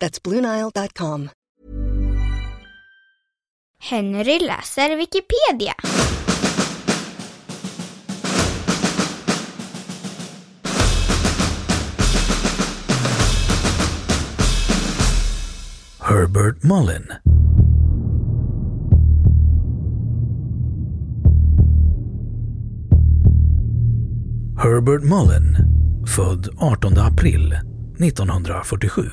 That's BlueNile.com. Henry läser Wikipedia. Herbert Mullin Herbert Mullin, född 18 april 1947,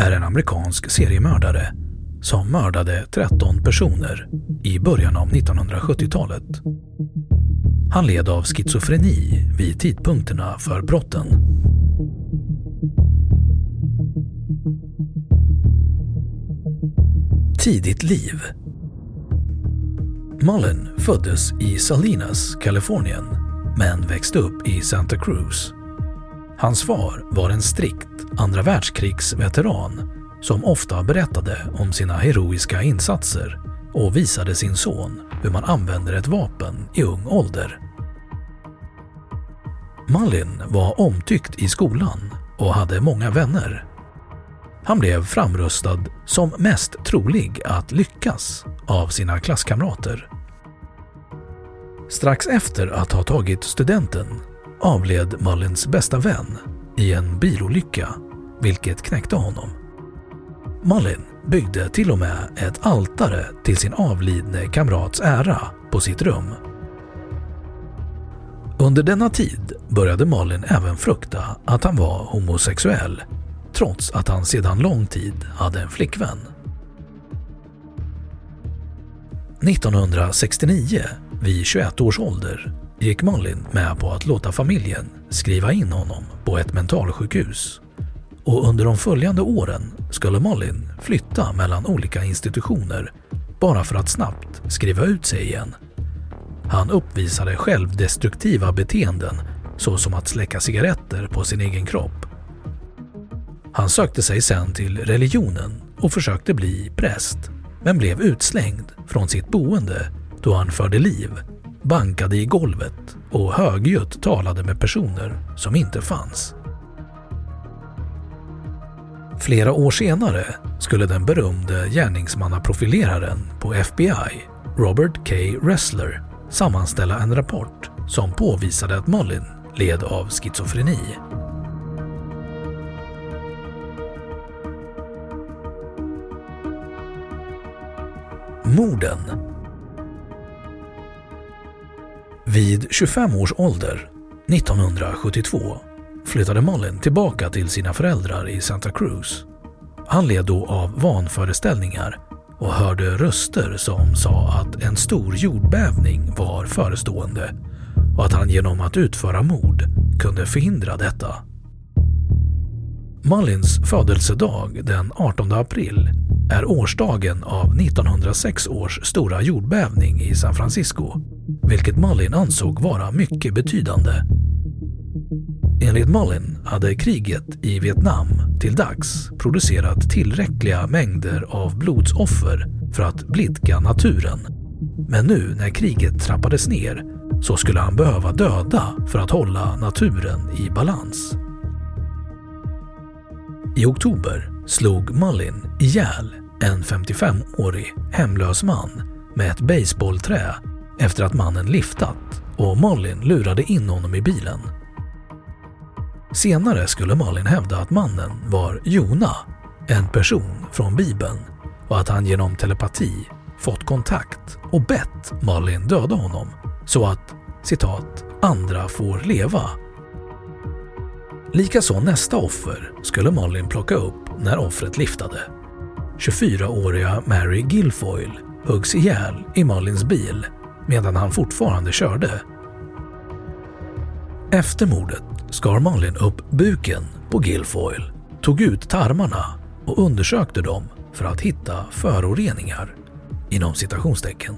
är en amerikansk seriemördare som mördade 13 personer i början av 1970-talet. Han led av schizofreni vid tidpunkterna för brotten. Tidigt liv Mullen föddes i Salinas, Kalifornien, men växte upp i Santa Cruz. Hans far var en strikt andra världskrigsveteran som ofta berättade om sina heroiska insatser och visade sin son hur man använder ett vapen i ung ålder. Malin var omtyckt i skolan och hade många vänner. Han blev framröstad som mest trolig att lyckas av sina klasskamrater. Strax efter att ha tagit studenten avled Mullins bästa vän i en bilolycka, vilket knäckte honom. Malin byggde till och med ett altare till sin avlidne kamrats ära på sitt rum. Under denna tid började Malin även frukta att han var homosexuell trots att han sedan lång tid hade en flickvän. 1969, vid 21 års ålder, gick Malin med på att låta familjen skriva in honom på ett mentalsjukhus. Och under de följande åren skulle Malin flytta mellan olika institutioner bara för att snabbt skriva ut sig igen. Han uppvisade självdestruktiva beteenden såsom att släcka cigaretter på sin egen kropp. Han sökte sig sen till religionen och försökte bli präst men blev utslängd från sitt boende då han förde liv, bankade i golvet och högljutt talade med personer som inte fanns. Flera år senare skulle den berömde gärningsmannaprofileraren på FBI, Robert K. Ressler, sammanställa en rapport som påvisade att Mullin led av schizofreni. Morden vid 25 års ålder, 1972, flyttade Mullin tillbaka till sina föräldrar i Santa Cruz. Han led då av vanföreställningar och hörde röster som sa att en stor jordbävning var förestående och att han genom att utföra mord kunde förhindra detta. Mullins födelsedag den 18 april är årsdagen av 1906 års stora jordbävning i San Francisco, vilket Mullin ansåg vara mycket betydande. Enligt Mullin hade kriget i Vietnam till dags producerat tillräckliga mängder av blodsoffer för att blidka naturen. Men nu när kriget trappades ner så skulle han behöva döda för att hålla naturen i balans. I oktober slog Mullin ihjäl en 55-årig hemlös man med ett baseballträ efter att mannen liftat och Malin lurade in honom i bilen. Senare skulle Malin hävda att mannen var Jona, en person från Bibeln och att han genom telepati fått kontakt och bett Malin döda honom så att citat “andra får leva”. Likaså nästa offer skulle Malin plocka upp när offret liftade. 24-åriga Mary Guilfoyle huggs ihjäl i Malins bil medan han fortfarande körde. Efter mordet skar Malin upp buken på Guilfoyle, tog ut tarmarna och undersökte dem för att hitta föroreningar inom citationstecken.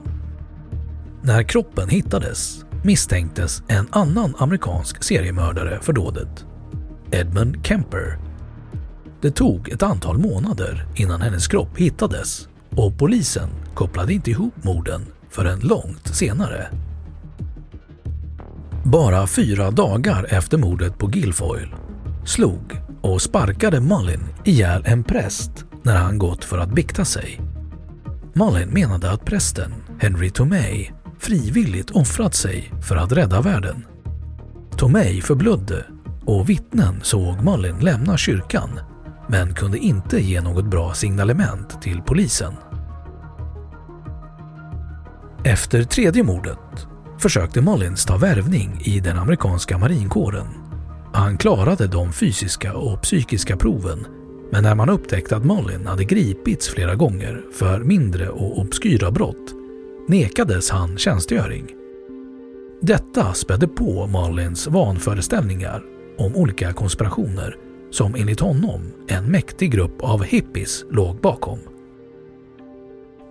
När kroppen hittades misstänktes en annan amerikansk seriemördare för dådet, Edmund Kemper. Det tog ett antal månader innan hennes kropp hittades och polisen kopplade inte ihop morden förrän långt senare. Bara fyra dagar efter mordet på Guilfoyle slog och sparkade Mullin ihjäl en präst när han gått för att bikta sig. Mullin menade att prästen, Henry Tomei, frivilligt offrat sig för att rädda världen. Tomei förblödde och vittnen såg Mullin lämna kyrkan men kunde inte ge något bra signalement till polisen. Efter tredje mordet försökte Mullins ta värvning i den amerikanska marinkåren. Han klarade de fysiska och psykiska proven men när man upptäckte att Mullin hade gripits flera gånger för mindre och obskyra brott nekades han tjänstgöring. Detta spädde på Mullins vanföreställningar om olika konspirationer som enligt honom en mäktig grupp av hippies låg bakom.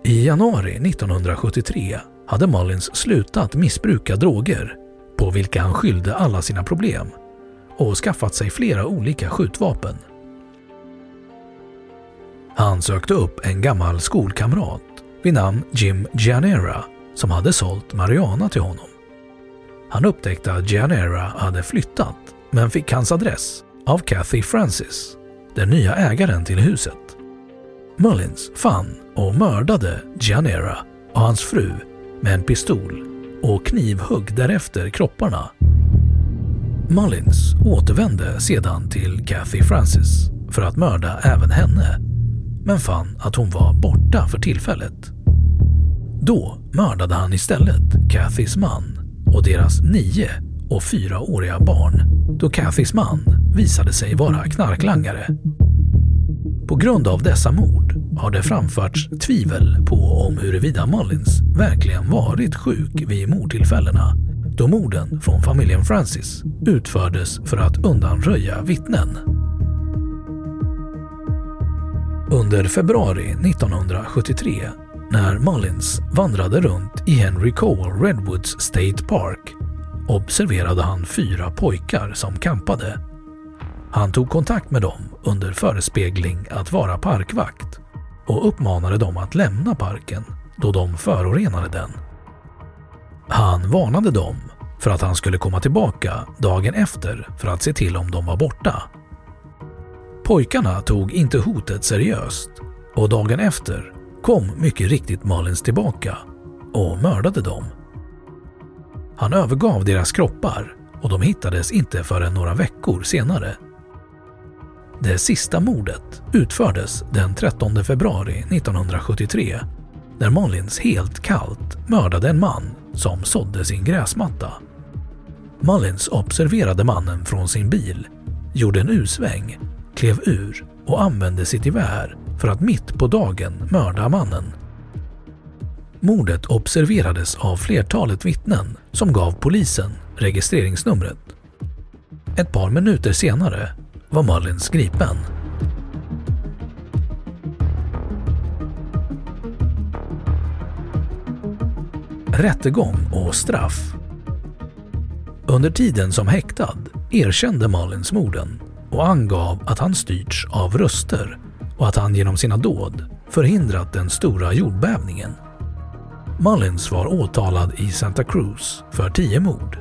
I januari 1973 hade Mullins slutat missbruka droger på vilka han skyllde alla sina problem och skaffat sig flera olika skjutvapen. Han sökte upp en gammal skolkamrat vid namn Jim Gianera som hade sålt marijuana till honom. Han upptäckte att Gianera hade flyttat men fick hans adress av Kathy Francis, den nya ägaren till huset. Mullins fann och mördade Gianera och hans fru med en pistol och knivhugg därefter kropparna. Mullins återvände sedan till Kathy Francis för att mörda även henne men fann att hon var borta för tillfället. Då mördade han istället Cathys man och deras nio och fyraåriga barn då Cathys man visade sig vara knarklangare. På grund av dessa mord har det framförts tvivel på om huruvida Mullins verkligen varit sjuk vid mordtillfällena då morden från familjen Francis utfördes för att undanröja vittnen. Under februari 1973 när Mullins vandrade runt i Henry Cole Redwoods State Park observerade han fyra pojkar som kampade. Han tog kontakt med dem under förespegling att vara parkvakt och uppmanade dem att lämna parken då de förorenade den. Han varnade dem för att han skulle komma tillbaka dagen efter för att se till om de var borta. Pojkarna tog inte hotet seriöst och dagen efter kom mycket riktigt Malins tillbaka och mördade dem. Han övergav deras kroppar och de hittades inte förrän några veckor senare. Det sista mordet utfördes den 13 februari 1973 när Malins helt kallt mördade en man som sådde sin gräsmatta. Malins observerade mannen från sin bil, gjorde en U-sväng, klev ur och använde sitt gevär för att mitt på dagen mörda mannen. Mordet observerades av flertalet vittnen som gav polisen registreringsnumret. Ett par minuter senare var Malin gripen. Rättegång och straff Under tiden som häktad erkände Malins morden och angav att han styrts av röster och att han genom sina dåd förhindrat den stora jordbävningen. Mullins var åtalad i Santa Cruz för tio mord.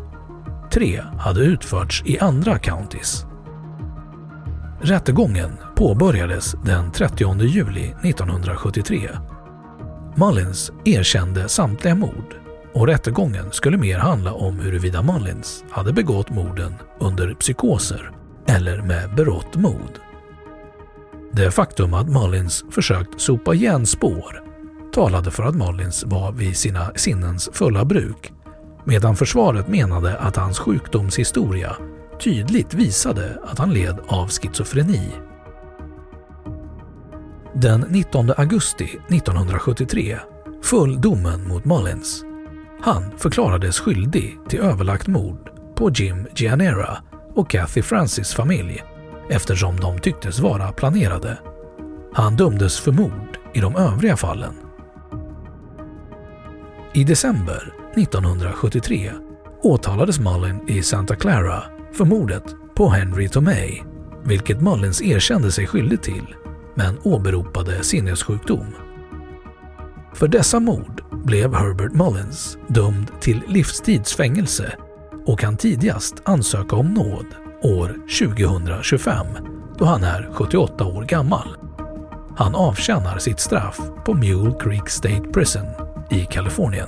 Tre hade utförts i andra counties. Rättegången påbörjades den 30 juli 1973. Mullins erkände samtliga mord och rättegången skulle mer handla om huruvida Mullins hade begått morden under psykoser eller med berått mod. Det faktum att Mullins försökt sopa igen spår talade för att Mullins var vid sina sinnens fulla bruk medan försvaret menade att hans sjukdomshistoria tydligt visade att han led av schizofreni. Den 19 augusti 1973 föll domen mot Mullins. Han förklarades skyldig till överlagt mord på Jim Gianera och Kathy Francis familj eftersom de tycktes vara planerade. Han dömdes för mord i de övriga fallen. I december 1973 åtalades Mullin i Santa Clara för mordet på Henry Tomei, vilket Mullins erkände sig skyldig till, men åberopade sinnessjukdom. För dessa mord blev Herbert Mullins dömd till livstidsfängelse och kan tidigast ansöka om nåd år 2025 då han är 78 år gammal. Han avtjänar sitt straff på Mule Creek State Prison i Kalifornien.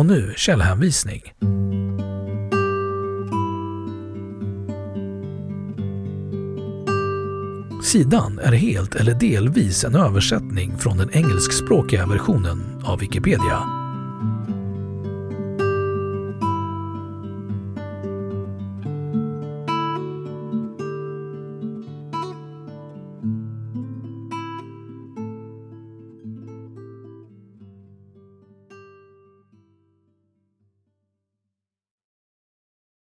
Och nu källhänvisning. Sidan är helt eller delvis en översättning från den engelskspråkiga versionen av Wikipedia